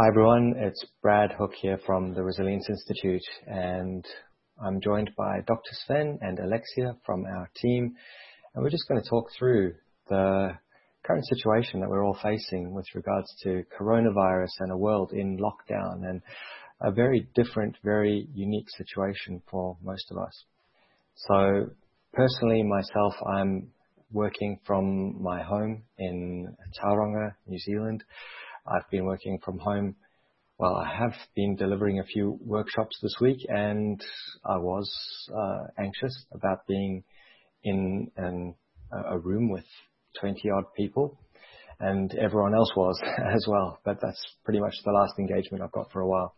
Hi, everyone. It's Brad Hook here from the Resilience Institute, and I'm joined by Dr. Sven and Alexia from our team. And we're just going to talk through the current situation that we're all facing with regards to coronavirus and a world in lockdown and a very different, very unique situation for most of us. So personally, myself, I'm working from my home in Tauranga, New Zealand. I've been working from home. Well, I have been delivering a few workshops this week, and I was uh, anxious about being in a room with 20 odd people, and everyone else was as well. But that's pretty much the last engagement I've got for a while.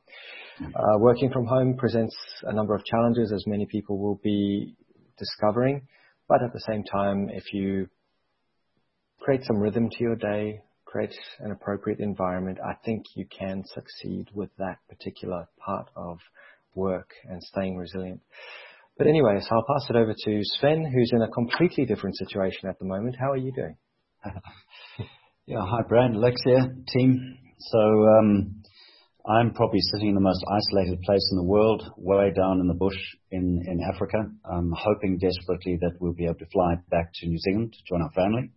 Uh, working from home presents a number of challenges, as many people will be discovering. But at the same time, if you create some rhythm to your day, create an appropriate environment, I think you can succeed with that particular part of work and staying resilient. But anyway, so I'll pass it over to Sven, who's in a completely different situation at the moment. How are you doing? yeah, hi Brad, Alexia, team. So um, I'm probably sitting in the most isolated place in the world, way down in the bush in, in Africa. I'm hoping desperately that we'll be able to fly back to New Zealand to join our family.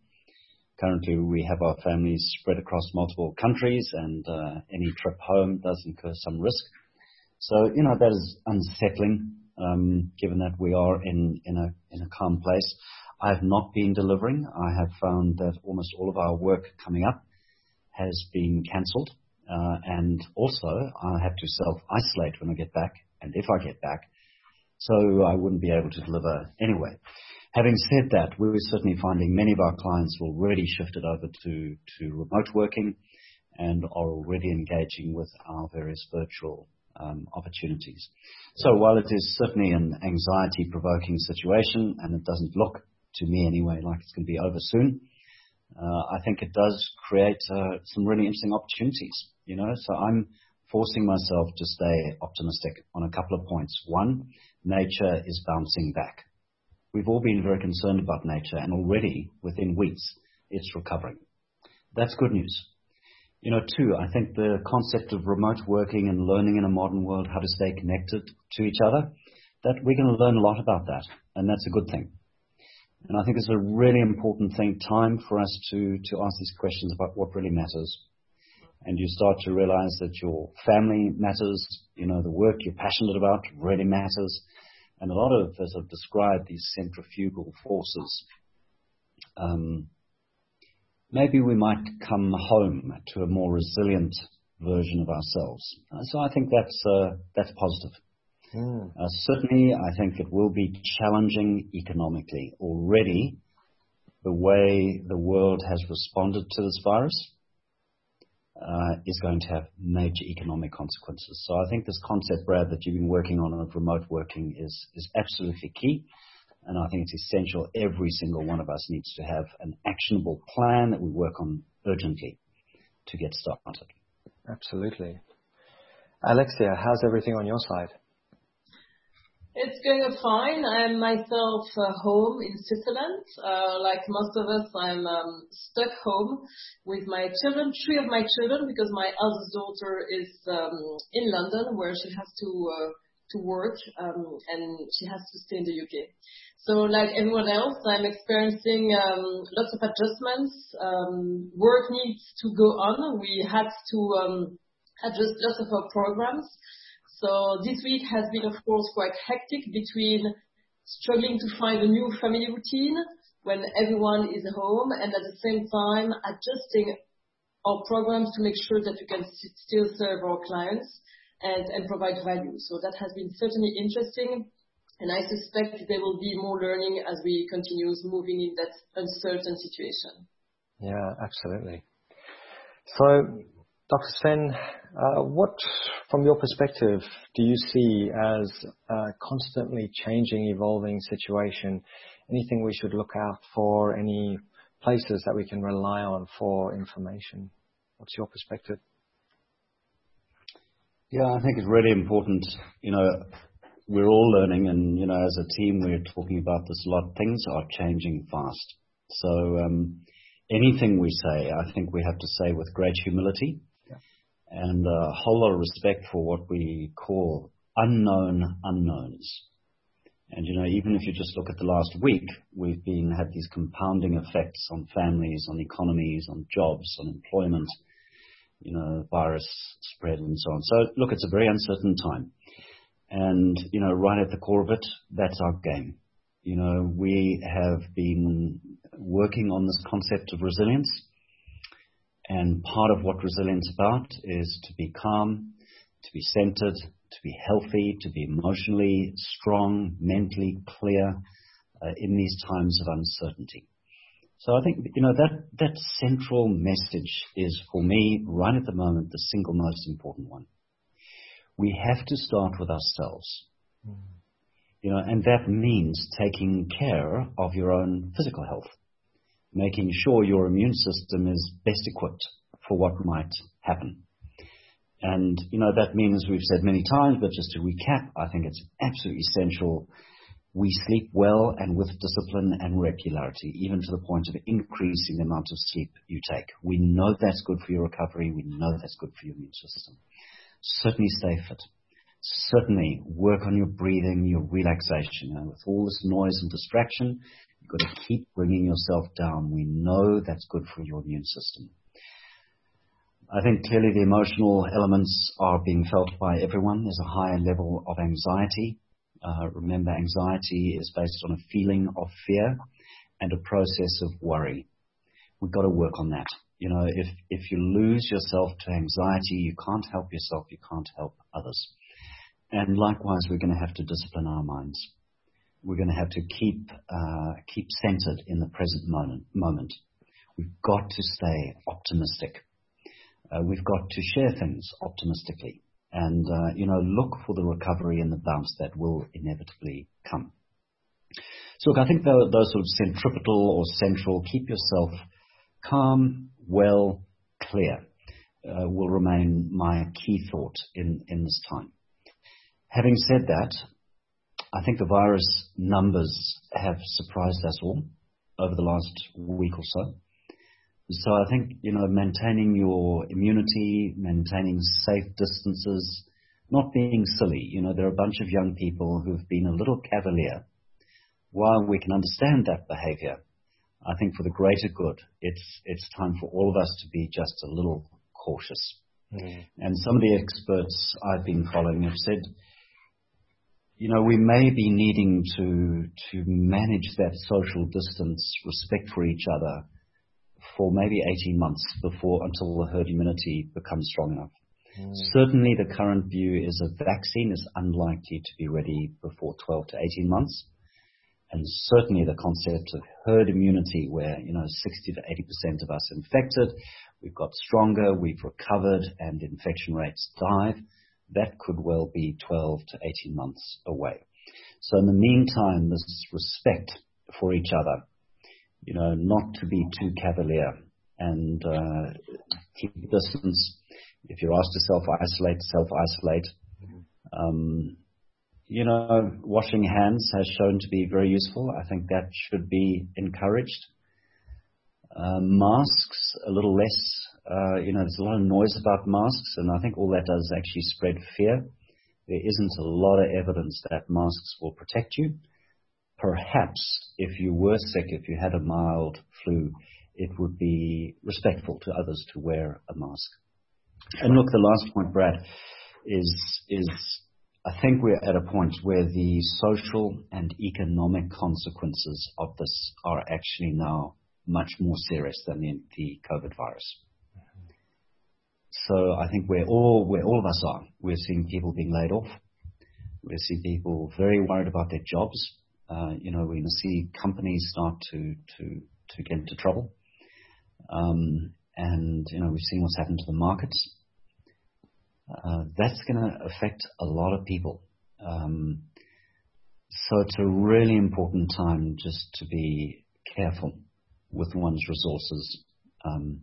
Currently, we have our families spread across multiple countries, and uh, any trip home does incur some risk. So, you know, that is unsettling, um, given that we are in, in, a, in a calm place. I have not been delivering. I have found that almost all of our work coming up has been cancelled. Uh, and also, I have to self-isolate when I get back, and if I get back, so I wouldn't be able to deliver anyway. Having said that, we're certainly finding many of our clients have already shifted over to, to remote working and are already engaging with our various virtual um, opportunities. So while it is certainly an anxiety provoking situation and it doesn't look to me anyway like it's going to be over soon, uh, I think it does create uh, some really interesting opportunities, you know, so I'm forcing myself to stay optimistic on a couple of points. One, nature is bouncing back. We've all been very concerned about nature, and already within weeks, it's recovering. That's good news. You know, two, I think the concept of remote working and learning in a modern world how to stay connected to each other, that we're going to learn a lot about that, and that's a good thing. And I think it's a really important thing, time for us to, to ask these questions about what really matters. And you start to realize that your family matters, you know, the work you're passionate about really matters, and a lot of, as I've described, these centrifugal forces, um, maybe we might come home to a more resilient version of ourselves. Uh, so I think that's uh, that's positive. Mm. Uh, certainly, I think it will be challenging economically. Already, the way the world has responded to this virus Uh, is going to have major economic consequences. So I think this concept, Brad, that you've been working on of remote working is, is absolutely key. And I think it's essential every single one of us needs to have an actionable plan that we work on urgently to get started. Absolutely. Alexia, how's everything on your side? It's going fine. I'm myself uh, home in Switzerland. Uh, like most of us, I'm um, stuck home with my children, three of my children, because my eldest daughter is um, in London where she has to uh, to work um, and she has to stay in the UK. So like everyone else, I'm experiencing um, lots of adjustments. Um, work needs to go on. We had to um, adjust lots of our programs. So this week has been, of course, quite hectic between struggling to find a new family routine when everyone is home and at the same time adjusting our programs to make sure that we can still serve our clients and, provide value. So that has been certainly interesting. And I suspect there will be more learning as we continue moving in that uncertain situation. Yeah, absolutely. Dr. Sven, uh, what, from your perspective, do you see as a constantly changing, evolving situation? Anything we should look out for? Any places that we can rely on for information? What's your perspective? Yeah, I think it's really important. You know, we're all learning, and you know, as a team, we're talking about this a lot. Things are changing fast. So, um, anything we say, I think we have to say with great humility and a whole lot of respect for what we call unknown unknowns. And you know, even if you just look at the last week, we've been had these compounding effects on families, on economies, on jobs, on employment, you know, virus spread and so on. So look, it's a very uncertain time. And, you know, right at the core of it, that's our game. You know, we have been working on this concept of resilience. And part of what resilience is about is to be calm, to be centered, to be healthy, to be emotionally strong, mentally clear uh, in these times of uncertainty. So I think, you know, that, that central message is for me, right at the moment, the single most important one. We have to start with ourselves. Mm. You know, and that means taking care of your own physical health, making sure your immune system is best equipped for what might happen. And, you know, that means we've said many times, but just to recap, I think it's absolutely essential we sleep well and with discipline and regularity, even to the point of increasing the amount of sleep you take. We know that's good for your recovery. We know that's good for your immune system. Certainly stay fit. Certainly work on your breathing, your relaxation. Know, with all this noise and distraction, you've got to keep bringing yourself down. We know that's good for your immune system. I think clearly the emotional elements are being felt by everyone. There's a higher level of anxiety. Uh, remember, anxiety is based on a feeling of fear and a process of worry. We've got to work on that. You know, if, if you lose yourself to anxiety, you can't help yourself, you can't help others. And likewise, we're going to have to discipline our minds. We're going to have to keep, uh, keep centered in the present moment. We've got to stay optimistic uh, we've got to share things optimistically and, uh, you know, look for the recovery and the bounce that will inevitably come. So look, I think those, sort of centripetal or central, keep yourself calm, well, clear, will remain my key thought in, in this time. Having said that, I think the virus numbers have surprised us all over the last week or so. So I think, you know, maintaining your immunity, maintaining safe distances, not being silly. You know, there are a bunch of young people who've been a little cavalier. While we can understand that behavior, I think for the greater good, it's, it's time for all of us to be just a little cautious. Mm. And some of the experts I've been following have said, you know, we may be needing to, to manage that social distance, respect for each other, for maybe 18 months before until the herd immunity becomes strong enough. Mm. Certainly, the current view is a vaccine is unlikely to be ready before 12 to 18 months. And certainly the concept of herd immunity where, you know, 60 to 80% of us infected, we've got stronger, we've recovered and infection rates dive, that could well be 12 to 18 months away. So in the meantime, this respect for each other you know, not to be too cavalier and uh, keep distance. If you're asked to self-isolate, self-isolate. Um, you know, washing hands has shown to be very useful. I think that should be encouraged. Uh, masks, a little less. Uh, you know, there's a lot of noise about masks, and I think all that does is actually spread fear. There isn't a lot of evidence that masks will protect you perhaps if you were sick, if you had a mild flu, it would be respectful to others to wear a mask. And look, the last point, Brad, is is I think we're at a point where the social and economic consequences of this are actually now much more serious than the, the COVID virus. So I think where all where all of us are, we're seeing people being laid off. We're seeing people very worried about their jobs. Uh, you know, we're going to see companies start to to to get into trouble. Um, and you know, we've seen what's happened to the markets. Uh, that's going to affect a lot of people. Um, so it's a really important time just to be careful with one's resources. Um,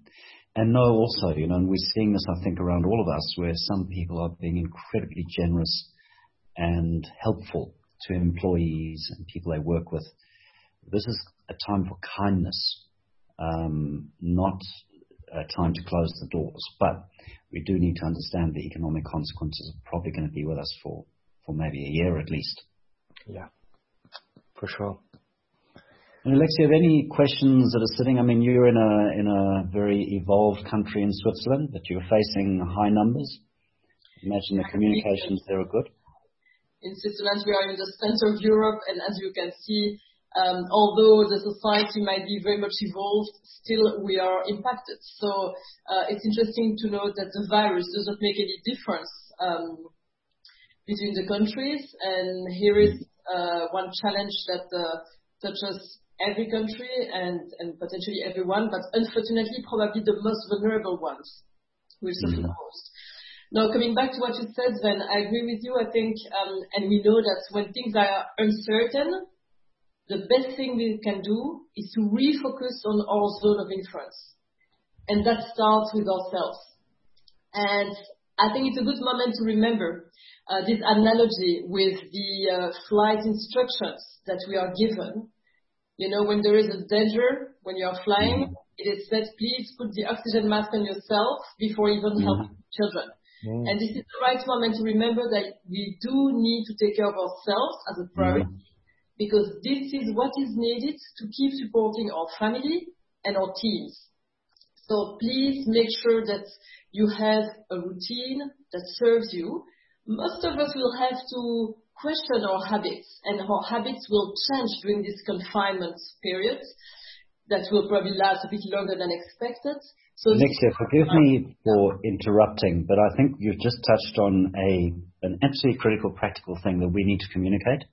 and know also, you know, and we're seeing this, I think, around all of us, where some people are being incredibly generous and helpful to employees and people they work with. This is a time for kindness, um, not a time to close the doors. But we do need to understand the economic consequences are probably going to be with us for, for maybe a year at least. Yeah, for sure. Alexia, have any questions that are sitting? I mean, you're in a in a very evolved country in Switzerland, but you're facing high numbers. Imagine the communications there are good. In Switzerland, we are in the center of Europe, and as you can see, um, although the society might be very much evolved, still we are impacted. So uh, it's interesting to note that the virus doesn't make any difference um, between the countries, and here is uh, one challenge that uh, touches every country and, and potentially everyone, but unfortunately, probably the most vulnerable ones will suffer the most. Now, coming back to what you said, Sven, I agree with you. I think, um, and we know that when things are uncertain, the best thing we can do is to refocus on our zone of influence. And that starts with ourselves. And I think it's a good moment to remember uh, this analogy with the uh, flight instructions that we are given when there is a danger, when you are flying, mm. it is said, please put the oxygen mask on yourself before even helping children. Mm. And this is the right moment to remember that we do need to take care of ourselves as a priority because this is what is needed to keep supporting our family and our teams. So please make sure that you have a routine that serves you. Most of us will have to question our habits, and our habits will change during this confinement period that will probably last a bit longer than expected. So Alexia, forgive me for interrupting, but I think you've just touched on a an absolutely critical practical thing that we need to communicate.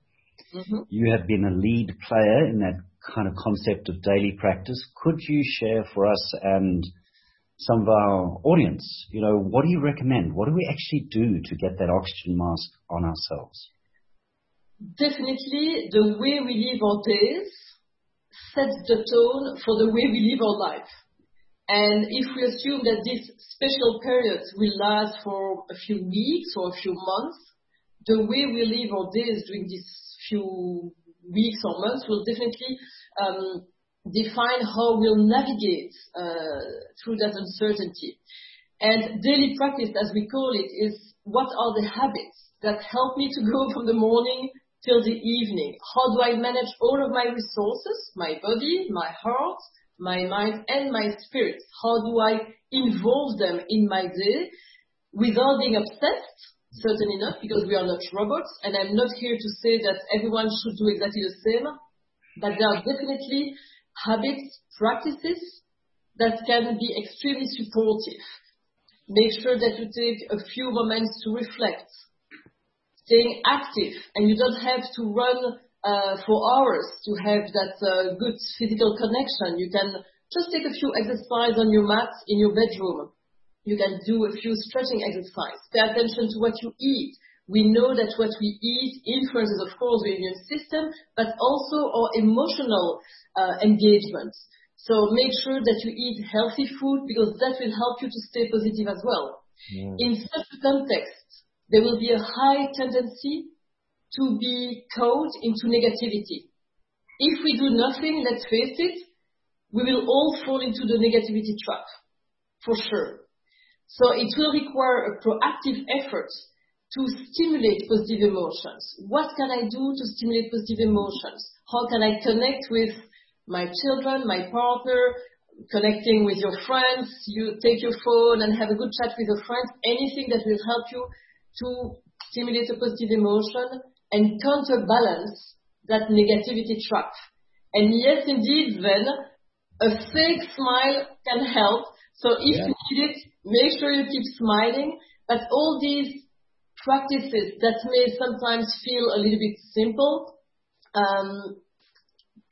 Mm-hmm. You have been a lead player in that kind of concept of daily practice. Could you share for us and some of our audience, you know, what do you recommend? What do we actually do to get that oxygen mask on ourselves? Definitely the way we live our days sets the tone for the way we live our life. And if we assume that this special period will last for a few weeks or a few months, the way we live our days during these few weeks or months will definitely um, define how we'll navigate uh, through that uncertainty. And daily practice, as we call it, is what are the habits that help me to go from the morning till the evening. How do I manage all of my resources, my body, my heart, my mind, and my spirit? How do I involve them in my day without being obsessed? Certainly not, because we are not robots, and I'm not here to say that everyone should do exactly the same, but there are definitely habits, practices that can be extremely supportive. Make sure that you take a few moments to reflect, staying active, and you don't have to run uh, for hours to have that uh, good physical connection. You can just take a few exercises on your mat in your bedroom. You can do a few stretching exercises. Pay attention to what you eat. We know that what we eat influences, of course, the immune system, but also our emotional uh, engagement. So make sure that you eat healthy food because that will help you to stay positive as well. Mm. In such a context, there will be a high tendency to be caught into negativity. If we do nothing, let's face it, we will all fall into the negativity trap, for sure. So it will require a proactive effort to stimulate positive emotions. What can I do to stimulate positive emotions? How can I connect with my children, my partner, connecting with your friends? You take your phone and have a good chat with your friends. Anything that will help you to stimulate a positive emotion and counterbalance that negativity trap. And yes, indeed, then a fake smile can help. So if yeah. you need it, make sure you keep smiling. But all these practices that may sometimes feel a little bit simple, um,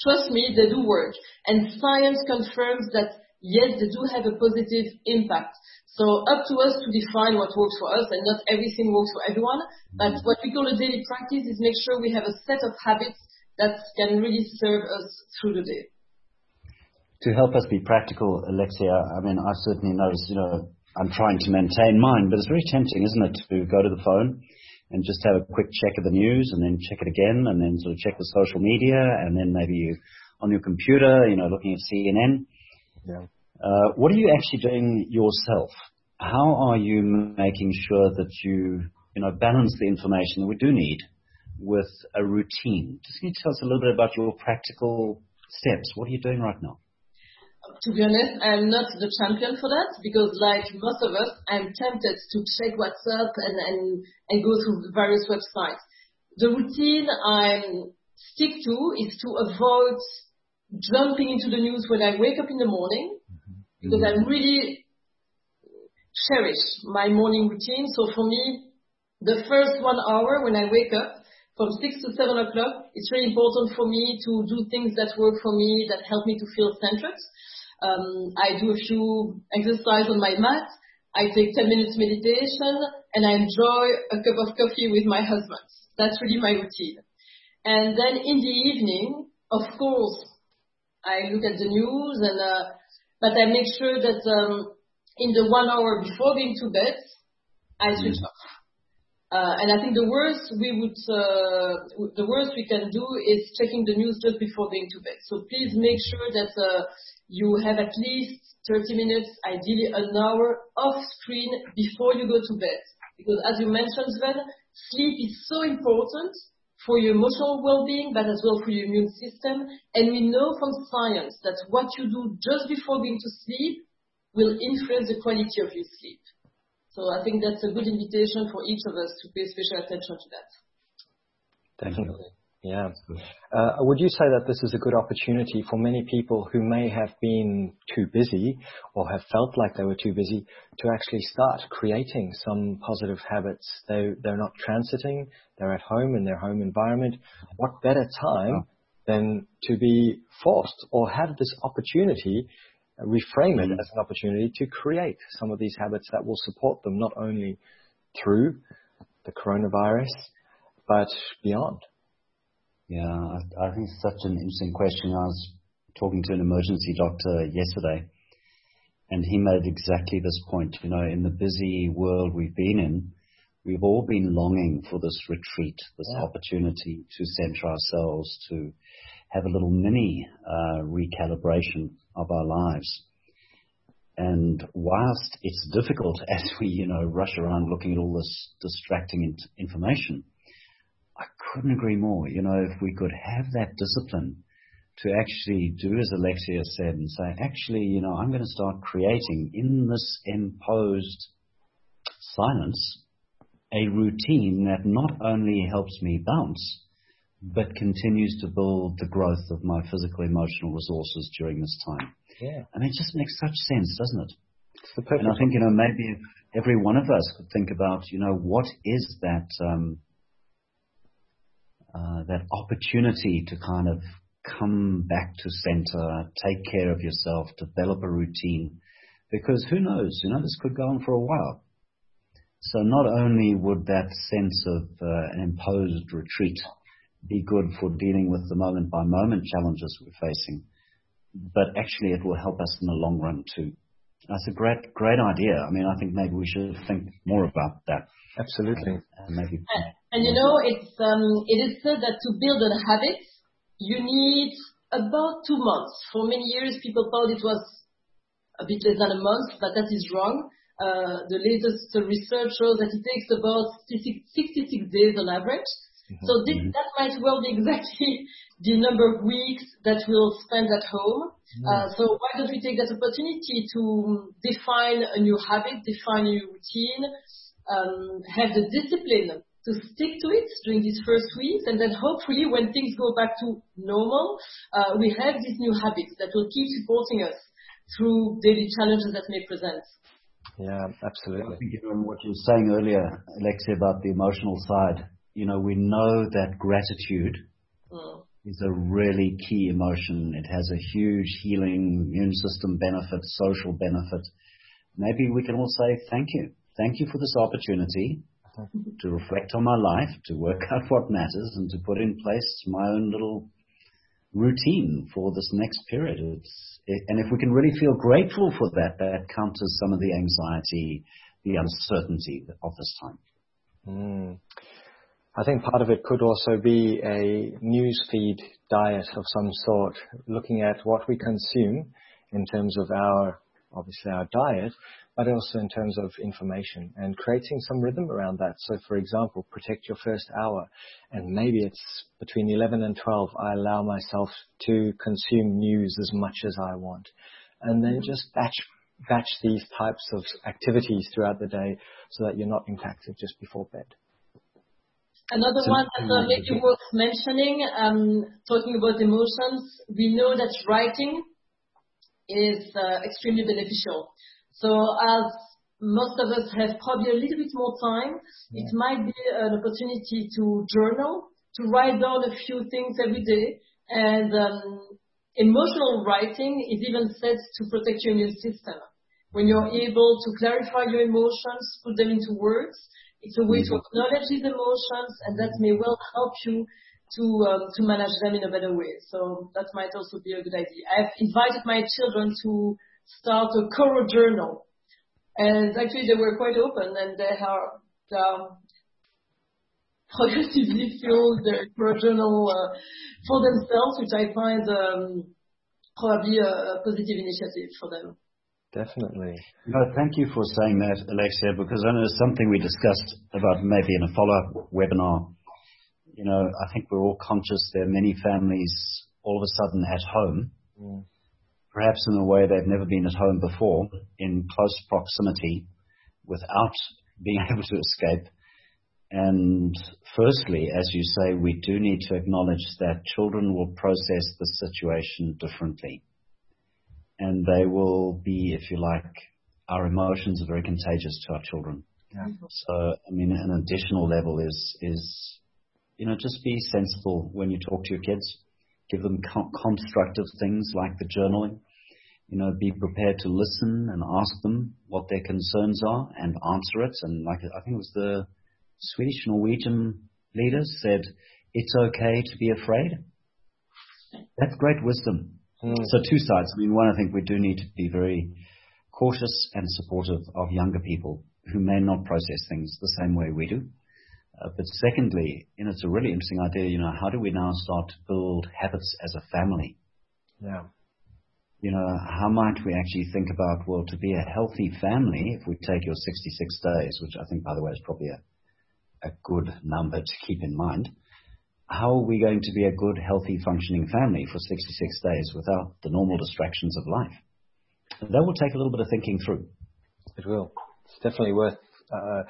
trust me, they do work. And science confirms that yes, they do have a positive impact. So up to us to define what works for us, and not everything works for everyone. But mm-hmm. what we call a daily practice is make sure we have a set of habits that can really serve us through the day. To help us be practical, Alexia, I mean, I certainly notice, you know, I'm trying to maintain mine, but it's very tempting, isn't it, to go to the phone and just have a quick check of the news and then check it again and then sort of check the social media and then maybe you on your computer, you know, looking at CNN. Yeah. Uh, what are you actually doing yourself? How are you making sure that you, you know, balance the information that we do need with a routine? Just can you tell us a little bit about your practical steps? What are you doing right now? To be honest, I'm not the champion for that because, like most of us, I'm tempted to check what's up and, and, and go through various websites. The routine I stick to is to avoid jumping into the news when I wake up in the morning. Because I really cherish my morning routine. So for me, the first one hour when I wake up from six to seven o'clock, it's really important for me to do things that work for me, that help me to feel centered. Um, I do a few exercise on my mat. I take 10 minutes meditation and I enjoy a cup of coffee with my husband. That's really my routine. And then in the evening, of course, I look at the news and, uh, but I make sure that, um, in the one hour before going to bed, I switch off. Uh, and I think the worst we would, uh, the worst we can do is checking the news just before going to bed. So please make sure that uh, you have at least 30 minutes, ideally an hour off screen before you go to bed. Because as you mentioned, Sven, sleep is so important for your emotional well-being, but as well for your immune system. And we know from science that what you do just before going to sleep will influence the quality of your sleep. So I think that's a good invitation for each of us to pay special attention to that. Definitely. Yeah. Uh, would you say that this is a good opportunity for many people who may have been too busy or have felt like they were too busy to actually start creating some positive habits? They, they're not transiting, they're at home in their home environment. What better time than to be forced or have this opportunity, reframe it mm. as an opportunity to create some of these habits that will support them not only through the coronavirus, but beyond? Yeah, I, I think it's such an interesting question. I was talking to an emergency doctor yesterday, and he made exactly this point. You know, in the busy world we've been in, we've all been longing for this retreat, this yeah. opportunity to center ourselves, to have a little mini uh, recalibration of our lives. And whilst it's difficult as we, you know, rush around looking at all this distracting information, couldn't agree more. You know, if we could have that discipline to actually do as Alexia said and say, actually, you know, I'm going to start creating in this imposed silence a routine that not only helps me bounce, but continues to build the growth of my physical emotional resources during this time. Yeah. I mean, it just makes such sense, doesn't it? and I think, you know, maybe if every one of us could think about, you know, what is that, um, uh, that opportunity to kind of come back to center, take care of yourself, develop a routine, because who knows, you know, this could go on for a while. So not only would that sense of uh, an imposed retreat be good for dealing with the moment by moment challenges we're facing, but actually it will help us in the long run too. That's a great, great idea. I mean, I think maybe we should think more about that. Absolutely. Uh, maybe. And you know, it's um, it is said that to build a habit, you need about two months. For many years, people thought it was a bit less than a month, but that is wrong. Uh, the latest research shows that it takes about 66 days on average. Mm-hmm. So this, mm-hmm. that might well be exactly the number of weeks that we'll spend at home. Mm-hmm. Uh, so why don't we take that opportunity to define a new habit, define a new routine, um, have the discipline to stick to it during these first weeks, and then hopefully when things go back to normal, uh, we have these new habits that will keep supporting us through daily challenges that may present. Yeah, absolutely. I think you know what you were saying earlier, Alexia, about the emotional side. You know, we know that gratitude mm. is a really key emotion. It has a huge healing immune system benefit, social benefit. Maybe we can all say thank you. Thank you for this opportunity to reflect on my life, to work out what matters, and to put in place my own little routine for this next period. It, and if we can really feel grateful for that, that counters some of the anxiety, the uncertainty of this time. Mm. I think part of it could also be a news feed diet of some sort, looking at what we consume in terms of our obviously our diet, but also in terms of information and creating some rhythm around that. So, for example, protect your first hour, and maybe it's between 11 and 12. I allow myself to consume news as much as I want, and then just batch batch these types of activities throughout the day so that you're not impacted just before bed. Another so, one that uh, maybe worth mentioning, um, talking about emotions, we know that writing is uh, extremely beneficial. So as most of us have probably a little bit more time, it might be an opportunity to journal, to write down a few things every day. And um, emotional writing is even said to protect your immune system. When you're able to clarify your emotions, put them into words, it's a way to mm-hmm. acknowledge these emotions, and that may well help you to um, to manage them in a better way. So that might also be a good idea. I've invited my children to start a Coro journal, and actually they were quite open, and they are they are progressively filled their Coro journal uh, for themselves, which I find um, probably a positive initiative for them. Definitely. No, thank you for saying that, Alexia, because I know it's something we discussed about maybe in a follow-up webinar you know, I think we're all conscious there are many families all of a sudden at home, mm. Perhaps in a way they've never been at home before, in close proximity, without being able to escape. And firstly, as you say, we do need to acknowledge that children will process the situation differently. And they will be, if you like, our emotions are very contagious to our children. Yeah. So, I mean, an additional level is, is you know, just be sensible when you talk to your kids. Give them constructive things like the journaling. You know, be prepared to listen and ask them what their concerns are and answer it. And like I think it was the Swedish Norwegian leaders said, it's okay to be afraid. That's great wisdom. Mm. So two sides. I mean, one, I think we do need to be very cautious and supportive of younger people who may not process things the same way we do. Uh, but secondly, and it's a really interesting idea. You know, how do we now start to build habits as a family? Yeah. You know, how might we actually think about, well, to be a healthy family, if we take your 66 days, which I think, by the way, is probably a, a good number to keep in mind, how are we going to be a good, healthy, functioning family for 66 days without the normal distractions of life? That will take a little bit of thinking through. It will. It's definitely worth uh,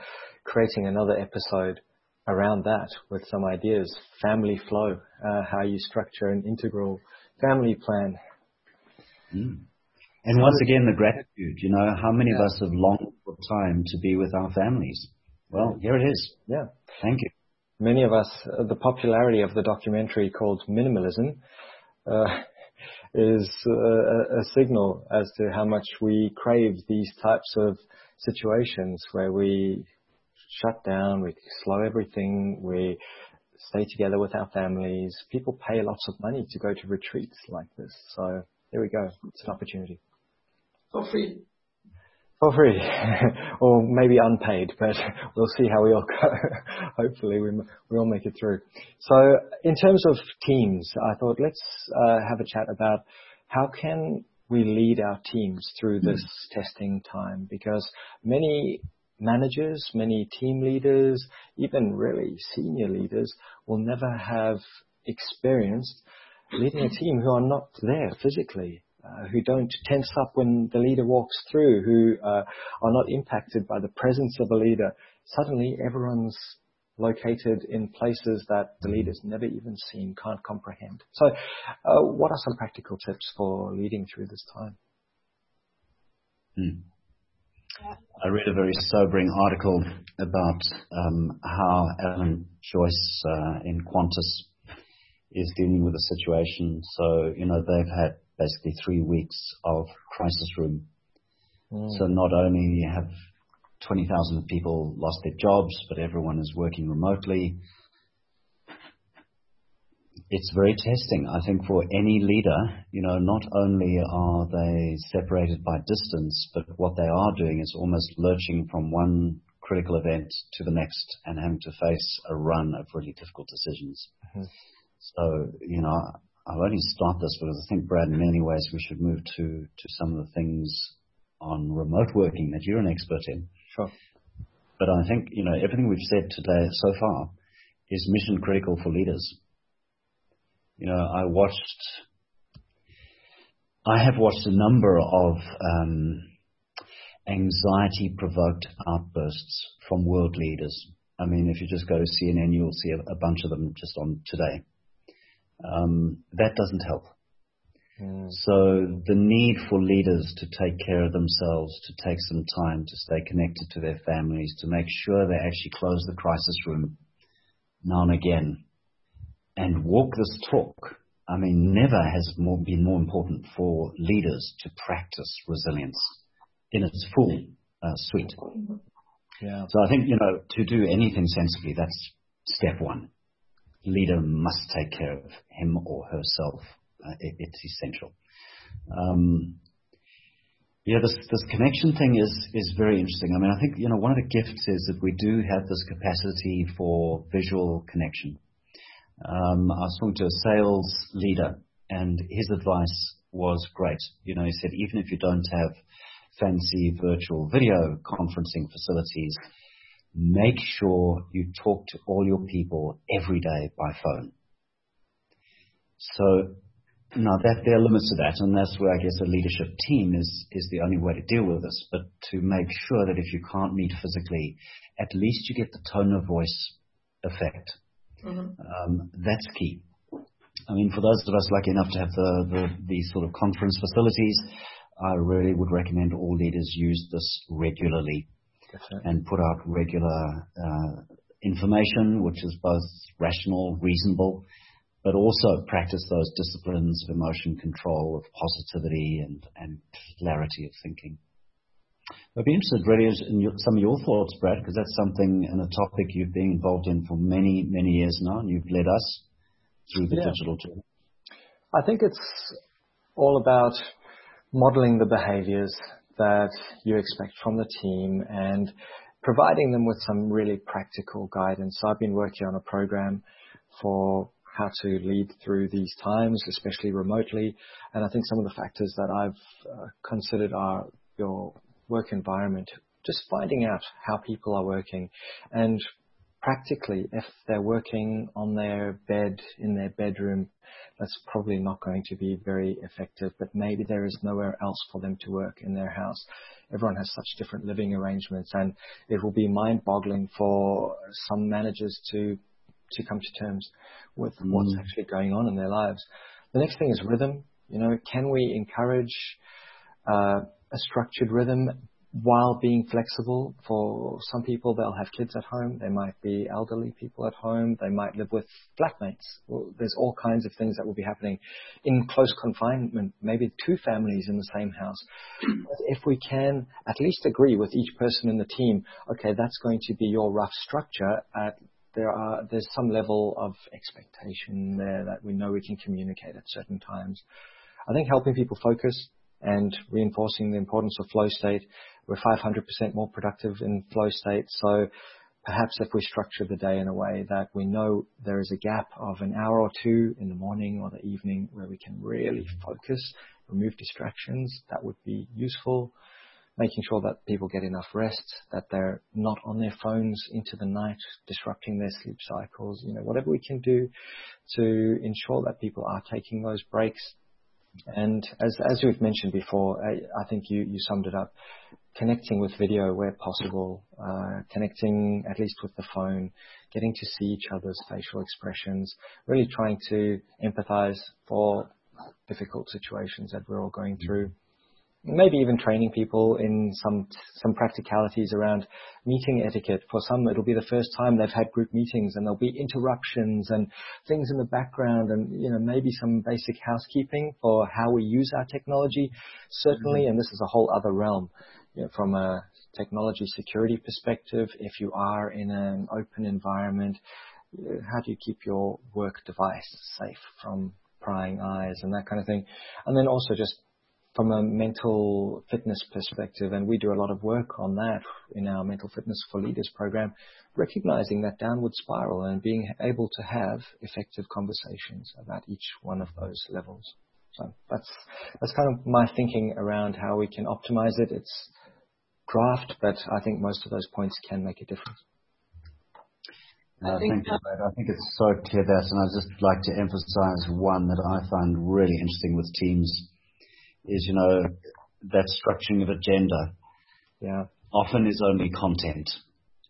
creating another episode around that with some ideas. Family flow, uh, how you structure an integral family plan. Mm. And once again, the gratitude. You know, how many yeah. of us have longed for time to be with our families? Well, here it is. Yeah. Thank you. Many of us, uh, the popularity of the documentary called Minimalism uh, is uh, a signal as to how much we crave these types of situations where we shut down, we slow everything, we stay together with our families. People pay lots of money to go to retreats like this. So there we go. It's an opportunity. For free. For free. or maybe unpaid, but we'll see how we all go. Hopefully we, we all make it through. So in terms of teams, I thought let's uh, have a chat about how can we lead our teams through this mm. testing time because many managers, many team leaders, even really senior leaders will never have experienced leading a team who are not there physically, uh, who don't tense up when the leader walks through, who uh, are not impacted by the presence of a leader. Suddenly everyone's located in places that the leader's never even seen, can't comprehend. So, uh, what are some practical tips for leading through this time? Mm. I read a very sobering article about um, how Alan Joyce uh, in Qantas is dealing with the situation. So, you know, they've had basically three weeks of crisis room. Mm. So not only have 20,000 people lost their jobs, but everyone is working remotely it's very testing, I think, for any leader. You know, not only are they separated by distance, but what they are doing is almost lurching from one critical event to the next and having to face a run of really difficult decisions. Mm-hmm. So, you know, I'll only start this because I think, Brad, in many ways we should move to, to some of the things on remote working that you're an expert in. Sure. But I think, you know, everything we've said today so far is mission critical for leaders. You know, I watched, I have watched a number of um, anxiety provoked outbursts from world leaders. I mean, if you just go to CNN, you'll see a, a bunch of them just on today. Um, that doesn't help. Mm. So the need for leaders to take care of themselves, to take some time to stay connected to their families, to make sure they actually close the crisis room now and again and walk this talk. I mean, never has more, been more important for leaders to practice resilience in its full uh, suite. Yeah. So I think, you know, to do anything sensibly, that's step one. Leader must take care of him or herself uh, it, it's essential. Um, yeah, this this connection thing is is very interesting. I mean, I think you know one of the gifts is that we do have this capacity for visual connection. Um, I was talking to a sales leader, and his advice was great. You know, he said even if you don't have fancy virtual video conferencing facilities, make sure you talk to all your people every day by phone. So now that there are limits to that, and that's where I guess a leadership team is is the only way to deal with this. But to make sure that if you can't meet physically, at least you get the tone of voice effect. Mm-hmm. Um, that's key. I mean, for those of us lucky enough to have the, the these sort of conference facilities, I really would recommend all leaders use this regularly and put out regular uh, information, which is both rational, reasonable, but also practice those disciplines of emotion control, of positivity and, and clarity of thinking. I'd be interested really in your, some of your thoughts, Brad, because that's something and a topic you've been involved in for many, many years now, and you've led us through the yeah. digital journey. I think it's all about modeling the behaviors that you expect from the team and providing them with some really practical guidance. I've been working on a program for how to lead through these times, especially remotely. And I think some of the factors that I've uh, considered are your work environment, just finding out how people are working and practically if they're working on their bed in their bedroom, that's probably not going to be very effective, but maybe there is nowhere else for them to work in their house. Everyone has such different living arrangements and it will be mind boggling for some managers to to come to terms with mm. what's actually going on in their lives. The next thing is rhythm. You know, can we encourage uh, a structured rhythm while being flexible? For some people, they'll have kids at home. They might be elderly people at home. They might live with flatmates. Well, there's all kinds of things that will be happening in close confinement. Maybe two families in the same house. But if we can at least agree with each person in the team, okay, that's going to be your rough structure at there are there's some level of expectation there that we know we can communicate at certain times. I think helping people focus and reinforcing the importance of flow state. We're 500% more productive in flow state. So perhaps if we structure the day in a way that we know there is a gap of an hour or two in the morning or the evening where we can really focus, remove distractions, that would be useful making sure that people get enough rest, that they're not on their phones into the night, disrupting their sleep cycles, you know, whatever we can do to ensure that people are taking those breaks. And as, as we've mentioned before, I, I think you, you summed it up, connecting with video where possible, uh, connecting at least with the phone, getting to see each other's facial expressions, really trying to empathize for difficult situations that we're all going through maybe even training people in some some practicalities around meeting etiquette. For some, it'll be the first time they've had group meetings, and there'll be interruptions and things in the background, and you know maybe some basic housekeeping for how we use our technology. Certainly, mm-hmm. and this is a whole other realm. From a technology security perspective, if you are in an open environment, how do you keep your work device safe from prying eyes and that kind of thing? And then also just from a mental fitness perspective, and we do a lot of work on that in our Mental Fitness for Leaders program, recognizing that downward spiral and being able to have effective conversations about each one of those levels. So that's that's kind of my thinking around how we can optimize it. It's draft, but I think most of those points can make a difference. I uh, think, I think it's so clear that, and I'd just like to emphasize one that I find really interesting with teams is, you know, that structuring of agenda. Yeah. Often is only content.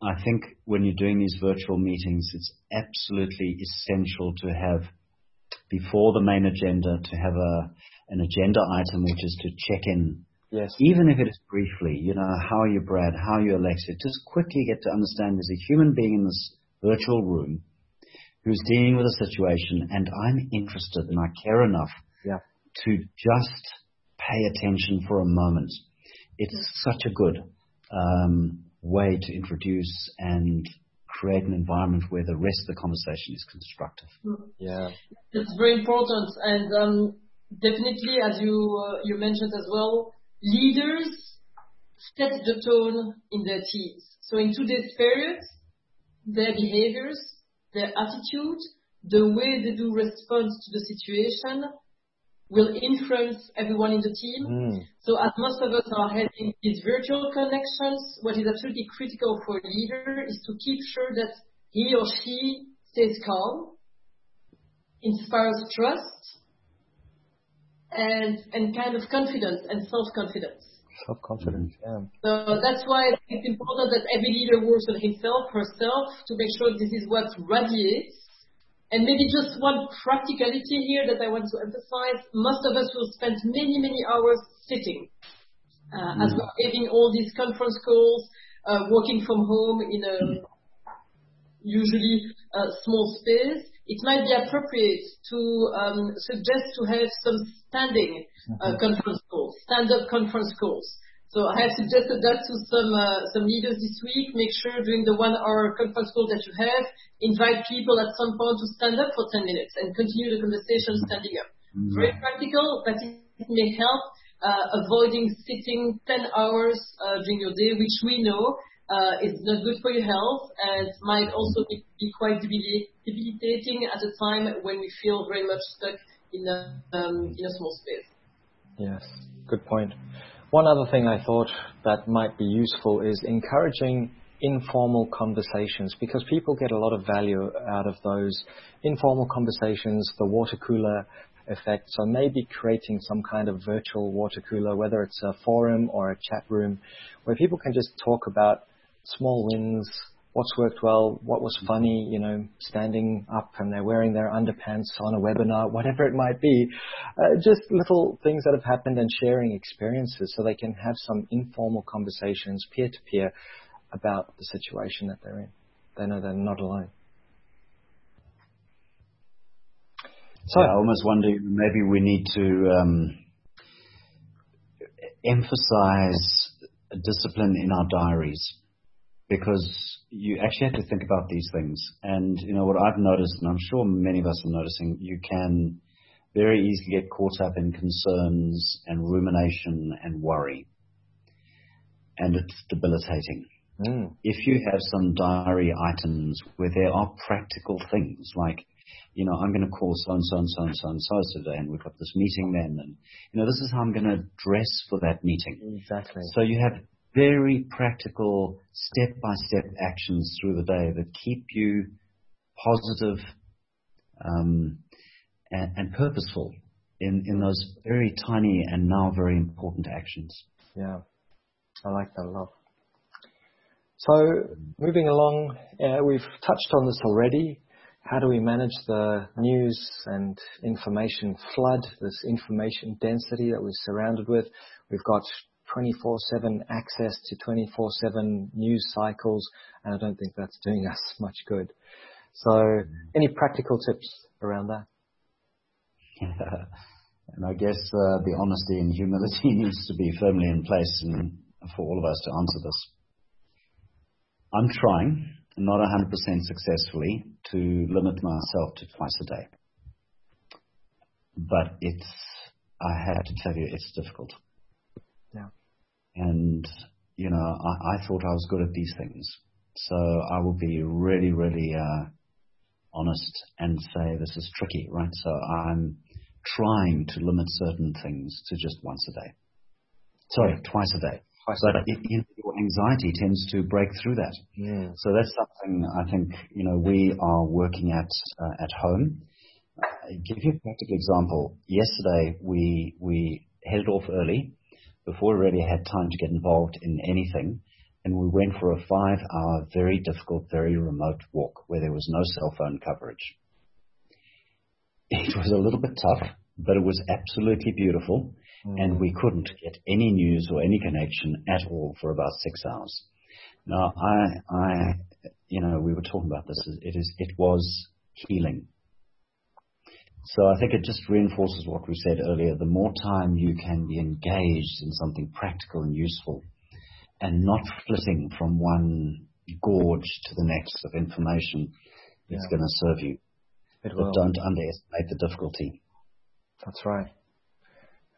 I think when you're doing these virtual meetings, it's absolutely essential to have before the main agenda to have a an agenda item which is to check in. Yes. Even if it is briefly, you know, how you're you, Brad? How are you, Alexia? Just quickly get to understand there's a human being in this virtual room who's dealing with a situation and I'm interested and I care enough yeah. to just pay attention for a moment. It's such a good um, way to introduce and create an environment where the rest of the conversation is constructive. Yeah. It's very important. And um, definitely, as you, uh, you mentioned as well, leaders set the tone in their teams. So in today's period, their behaviors, their attitude, the way they do respond to the situation will influence everyone in the team. Mm. So as most of us are having these virtual connections, what is absolutely critical for a leader is to keep sure that he or she stays calm, inspires trust, and, and kind of confidence and self-confidence. Self-confidence, yeah. So that's why it's important that every leader works on himself, herself, to make sure this is what radiates. And maybe just one practicality here that I want to emphasize. Most of us will spend many, many hours sitting. Uh, mm. As we're having all these conference calls, uh, working from home in a usually a small space, it might be appropriate to um, suggest to have some standing uh, mm-hmm. conference calls, stand-up conference calls. So I have suggested that to some uh, some leaders this week. Make sure during the one-hour conference call that you have, invite people at some point to stand up for 10 minutes and continue the conversation standing up. Mm-hmm. Very practical, but it may help uh, avoiding sitting 10 hours uh, during your day, which we know uh, is not good for your health and might also be, quite debilitating at a time when we feel very much stuck um, in a small space. Yes, good point. One other thing I thought that might be useful is encouraging informal conversations because people get a lot of value out of those informal conversations, the water cooler effect. So maybe creating some kind of virtual water cooler, whether it's a forum or a chat room, where people can just talk about small wins, what's worked well, what was funny, you know, standing up and they're wearing their underpants on a webinar, whatever it might be. Uh, just little things that have happened and sharing experiences so they can have some informal conversations peer to peer about the situation that they're in. They know they're not alone. So I almost wonder maybe we need to um, emphasize discipline in our diaries because you actually have to think about these things. And you know what I've noticed, and I'm sure many of us are noticing, you can very easily get caught up in concerns and rumination and worry, and it's debilitating. Mm. If you have some diary items where there are practical things like, you know, I'm going to call so and so and so and so and so today, and we've got this meeting then, and you know, this is how I'm going to dress for that meeting. Exactly. So you have very practical step-by-step actions through the day that keep you positive um, and, and, purposeful in, in those very tiny and now very important actions. Yeah, I like that a lot. So moving along, uh, we've touched on this already. How do we manage the news and information flood, this information density that we're surrounded with? We've got 24/7 access to 24/7 news cycles, and I don't think that's doing us much good. So, any practical tips around that? and I guess uh, the honesty and humility needs to be firmly in place in, for all of us to answer this. I'm trying, not 100% successfully, to limit myself to twice a day. But it's, I have to tell you, it's difficult. And, you know, I, I thought I was good at these things. So I will be really, really uh, honest and say this is tricky, right? So I'm trying to limit certain things to just once a day. Sorry, twice a day. Twice but it, you know, your anxiety tends to break through that. Yeah. So that's something I think you know we are working at uh, at home. I'll give you a practical example. Yesterday we we headed off early before we really had time to get involved in anything, and we went for a five-hour, very difficult, very remote walk where there was no cell phone coverage. It was a little bit tough, but it was absolutely beautiful, mm. and we couldn't get any news or any connection at all for about six hours. Now, I, I, you know, we were talking about this. It is, it was healing. So I think it just reinforces what we said earlier. The more time you can be engaged in something practical and useful, and not flitting from one gorge to the next of information, yeah. it's going to serve you. It but will. don't underestimate the difficulty. That's right.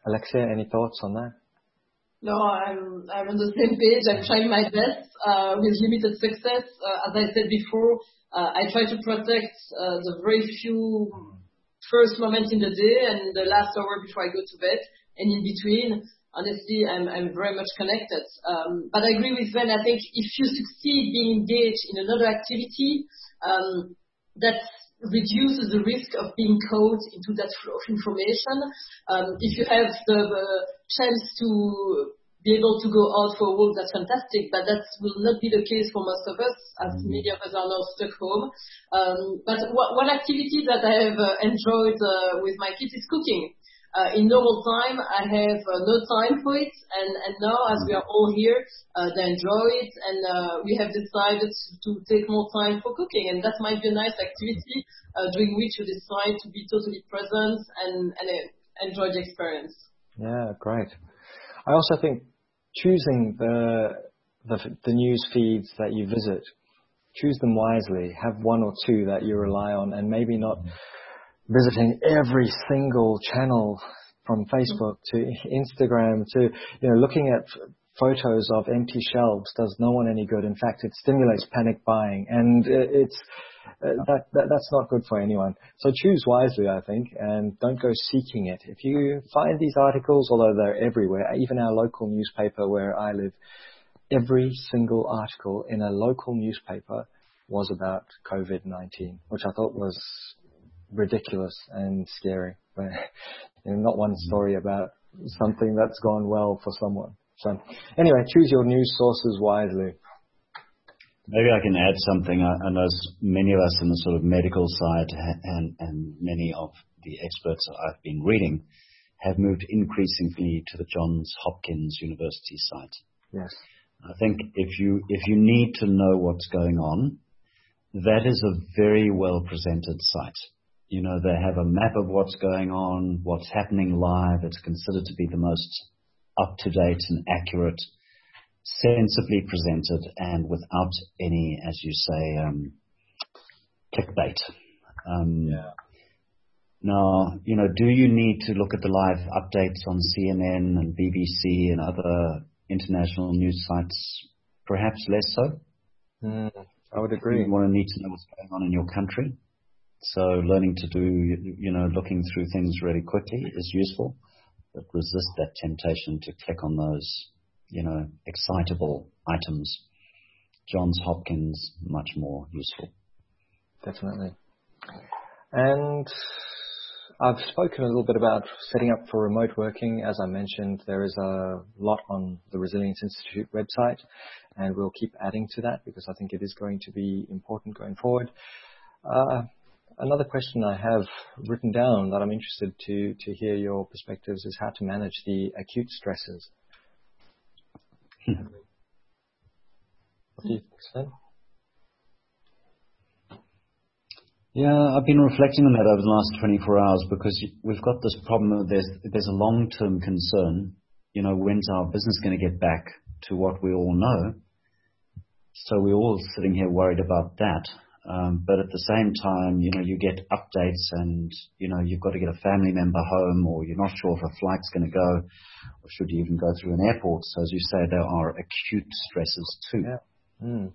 Alexia, any thoughts on that? No, I'm I'm on the same page. I'm trying my best uh, with limited success. Uh, as I said before, uh, I try to protect uh, the very few first moment in the day and the last hour before I go to bed. And in between, honestly, I'm I'm very much connected. Um, but I agree with Sven. I think if you succeed being engaged in another activity, um, that's reduces the risk of being caught into that flow of information. Um, if you have the, the chance to be able to go out for a walk, that's fantastic, but that will not be the case for most of us, as mm-hmm. many of us are now stuck home. Um, but one activity that I have uh, enjoyed uh, with my kids is cooking. Uh, in normal time, I have uh, no time for it, and, and now as we are all here, uh, they enjoy it, and uh, we have decided to take more time for cooking, and that might be a nice activity uh, during which you decide to be totally present and, and uh, enjoy the experience. Yeah, great. I also think choosing the, the the news feeds that you visit, choose them wisely. Have one or two that you rely on, and maybe not. Visiting every single channel from Facebook to Instagram to, you know, looking at photos of empty shelves does no one any good. In fact, it stimulates panic buying and it's, uh, Uh, that, that, that's not good for anyone. So choose wisely, I think, and don't go seeking it. If you find these articles, although they're everywhere, even our local newspaper where I live, every single article in a local newspaper was about COVID-19, which I thought was ridiculous and scary. But not one story about something that's gone well for someone. So anyway, choose your news sources wisely. Maybe I can add something. I, I know many of us in the sort of medical side and, and many of the experts I've been reading have moved increasingly to the Johns Hopkins University site. Yes. I think if you if you need to know what's going on, that is a very well presented site. You know, they have a map of what's going on, what's happening live. It's considered to be the most up to date and accurate, sensibly presented, and without any, as you say, um, clickbait. Um, yeah. Now, you know, do you need to look at the live updates on CNN and BBC and other international news sites? Perhaps less so. Mm, I would agree. You want to need to know what's going on in your country. So learning to do, you know, looking through things really quickly is useful, but resist that temptation to click on those, you know, excitable items. Johns Hopkins, much more useful. Definitely. And I've spoken a little bit about setting up for remote working. As I mentioned, there is a lot on the Resilience Institute website, and we'll keep adding to that because I think it is going to be important going forward. Uh, Another question I have written down that I'm interested to, to hear your perspectives is how to manage the acute stresses. Yeah, I've been reflecting on that over the last 24 hours because we've got this problem of there's, there's a long-term concern. You know, when's our business going to get back to what we all know? So we're all sitting here worried about that. Um, but at the same time, you know, you get updates and, you know, you've got to get a family member home or you're not sure if a flight's going to go or should you even go through an airport. So as you say, there are acute stresses too. Yeah. Mm.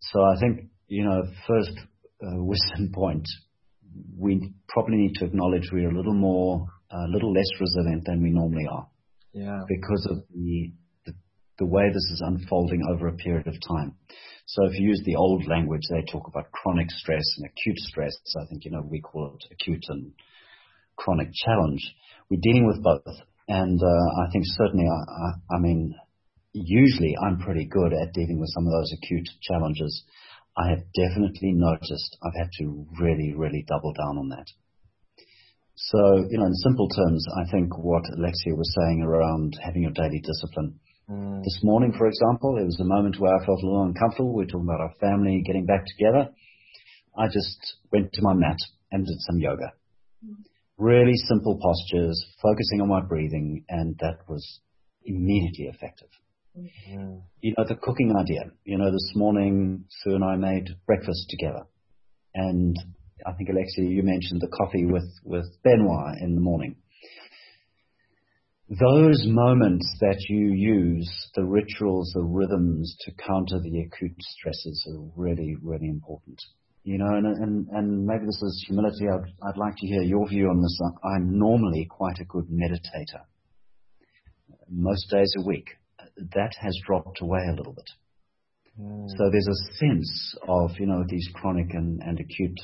So I think, you know, first uh, wisdom point, we probably need to acknowledge we're a little more, a little less resilient than we normally are. Yeah. Because of the, the, way this is unfolding over a period of time. So if you use the old language, they talk about chronic stress and acute stress. I think, you know, we call it acute and chronic challenge. We're dealing with both. And uh, I think certainly, I, I, I mean, usually I'm pretty good at dealing with some of those acute challenges. I have definitely noticed I've had to really, really double down on that. So, you know, in simple terms, I think what Alexia was saying around having your daily discipline. Mm. This morning, for example, it was a moment where I felt a little uncomfortable. We are talking about our family getting back together. I just went to my mat and did some yoga. Mm. Really simple postures, focusing on my breathing, and that was immediately effective. Mm. You know, the cooking idea. You know, this morning, Sue and I made breakfast together. And I think, Alexia, you mentioned the coffee with, with Benoit in the morning. Those moments that you use, the rituals, the rhythms to counter the acute stresses are really, really important. You know, and, and, and maybe this is humility. I'd, I'd like to hear your view on this. I'm normally quite a good meditator. Most days a week that has dropped away a little bit. Mm. So there's a sense of, you know, these chronic and, and acute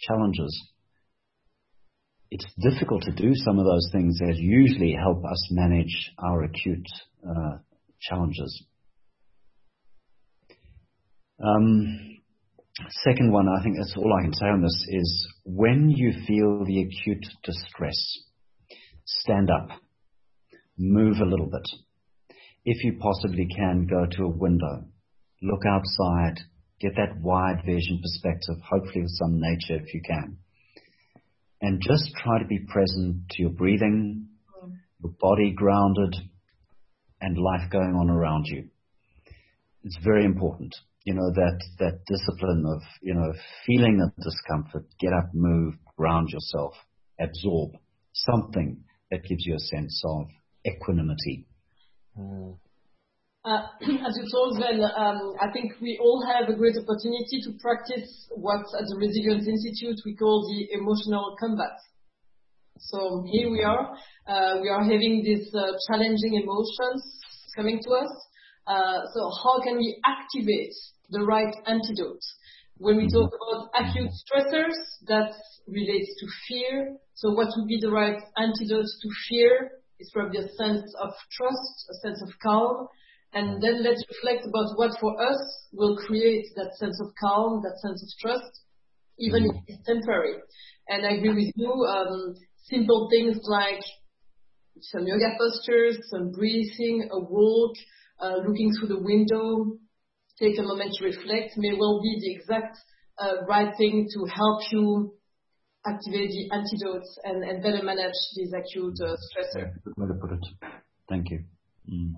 challenges. It's difficult to do some of those things that usually help us manage our acute uh, challenges. Um, second one, I think that's all I can say on this, is when you feel the acute distress, stand up, move a little bit if you possibly can, go to a window, look outside, get that wide vision perspective, hopefully with some nature if you can. And just try to be present to your breathing, your body grounded, and life going on around you. It's very important, you know, that, that discipline of, you know, feeling the discomfort, get up, move, ground yourself, absorb something that gives you a sense of equanimity Mm. Uh, as you told Sven, um, I think we all have a great opportunity to practice what at the Resilience Institute we call the emotional combat. So here we are. Uh, we are having these uh, challenging emotions coming to us. So how can we activate the right antidote? When we talk about acute stressors, that relates to fear. So what would be the right antidote to fear? It's probably a sense of trust, a sense of calm. And then let's reflect about what for us will create that sense of calm, that sense of trust, even if it's temporary. And I agree with you, um, simple things like some yoga postures, some breathing, a walk, uh, looking through the window, take a moment to reflect may well be the exact uh, right thing to help you activate the antidotes and, and better manage these acute uh, stressors. Good way to put it. Thank you. Mm.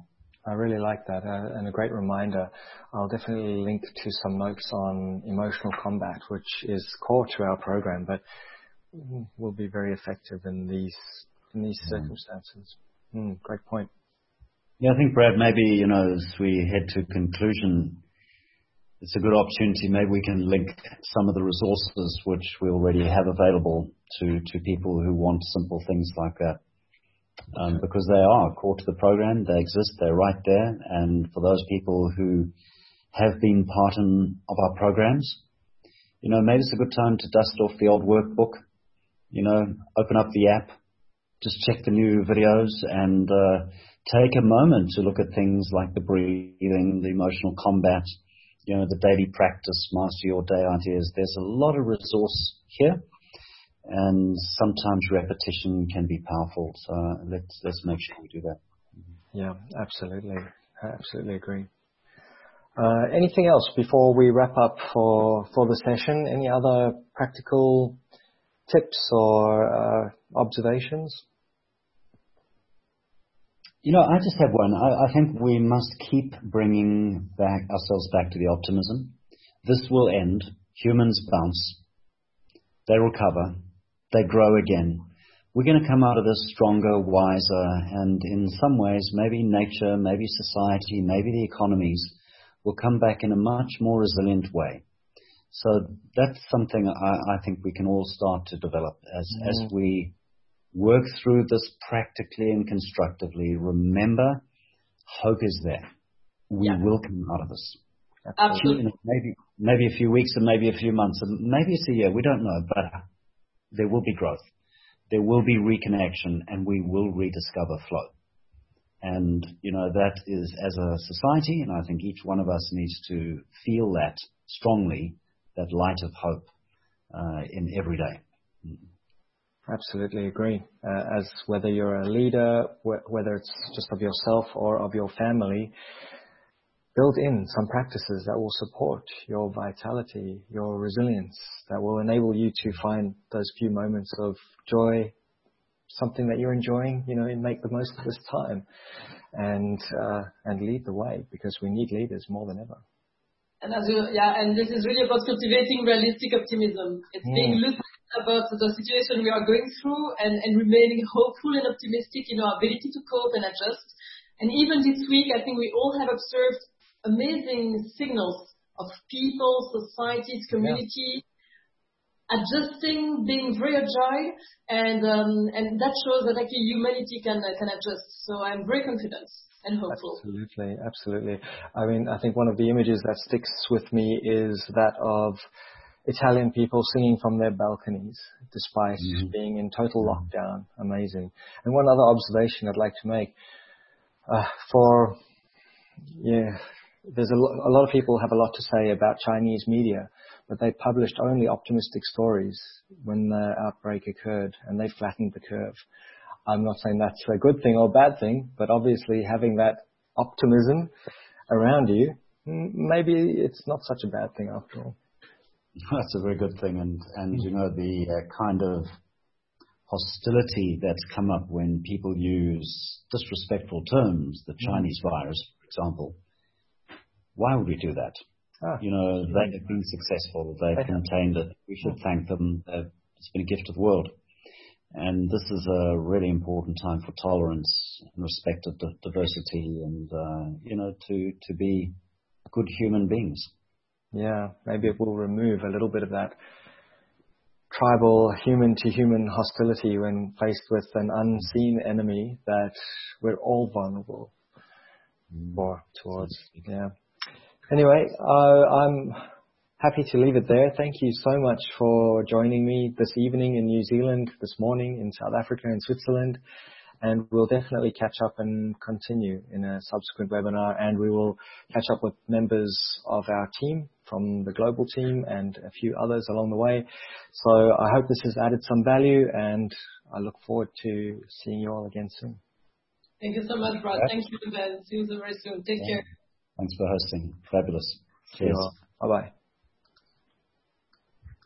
I really like that uh, and a great reminder. I'll definitely link to some notes on emotional combat, which is core to our program, but will be very effective in these in these mm. circumstances. Mm, great point. Yeah, I think Brad, maybe you know as we head to conclusion, it's a good opportunity. Maybe we can link some of the resources which we already have available to, to people who want simple things like that. Um, because they are core to the program, they exist, they're right there, and for those people who have been part in, of our programs, you know, maybe it's a good time to dust off the old workbook, you know, open up the app, just check the new videos and uh, take a moment to look at things like the breathing, the emotional combat, you know, the daily practice, master your day ideas. There's a lot of resource here, and sometimes repetition can be powerful. So let's let's make sure we do that. Yeah, absolutely, absolutely agree. Uh, anything else before we wrap up for for the session? Any other practical tips or uh, observations? You know, I just have one. I, I think we must keep bringing back ourselves back to the optimism. This will end. Humans bounce. They recover. They grow again. We're going to come out of this stronger, wiser, and in some ways, maybe nature, maybe society, maybe the economies will come back in a much more resilient way. So that's something I, I think we can all start to develop as, mm. as we work through this practically and constructively. Remember, hope is there. We yeah. will come out of this. Absolutely. Maybe, maybe a few weeks and maybe a few months and maybe it's a year. We don't know, but there will be growth. There will be reconnection and we will rediscover flow. And, you know, that is as a society, and I think each one of us needs to feel that strongly, that light of hope uh, in every day. Absolutely agree. Uh, as whether you're a leader, wh- whether it's just of yourself or of your family, build in some practices that will support your vitality, your resilience, that will enable you to find those few moments of joy, something that you're enjoying, you know, and make the most of this time and, uh, and lead the way because we need leaders more than ever. And as you, yeah, and this is really about cultivating realistic optimism. It's mm. being lucid about the situation we are going through and, and remaining hopeful and optimistic in our ability to cope and adjust. And even this week, I think we all have observed amazing signals of people, societies, community, yeah. adjusting, being very agile, and um, and that shows that actually humanity can uh, can adjust. So I'm very confident and hopeful. Absolutely, absolutely. I mean, I think one of the images that sticks with me is that of Italian people singing from their balconies despite mm-hmm. being in total mm-hmm. lockdown. Amazing. And one other observation I'd like to make uh, for yeah, there's a, lo- a lot of people have a lot to say about Chinese media, but they published only optimistic stories when the outbreak occurred, and they flattened the curve. I'm not saying that's a good thing or a bad thing, but obviously having that optimism around you, maybe it's not such a bad thing after all. That's a very good thing, and and you know the uh, kind of hostility that's come up when people use disrespectful terms, the mm. Chinese virus, for example. Why would we do that? Ah, you know, they have been successful. They've contained it. We should thank them. It's been a gift of the world. And this is a really important time for tolerance and respect of diversity and, uh, you know, to, to be good human beings. Yeah, maybe it will remove a little bit of that tribal human to human hostility when faced with an unseen enemy that we're all vulnerable mm. for towards. Yeah. Anyway, uh, I'm happy to leave it there. Thank you so much for joining me this evening in New Zealand, this morning in South Africa and Switzerland. And we'll definitely catch up and continue in a subsequent webinar. And we will catch up with members of our team from the global team and a few others along the way. So I hope this has added some value and I look forward to seeing you all again soon. Thank you so much, Brad. Thank you, Sven. See you very soon. Take care. Thanks for hosting. Fabulous. Cheers. Bye bye.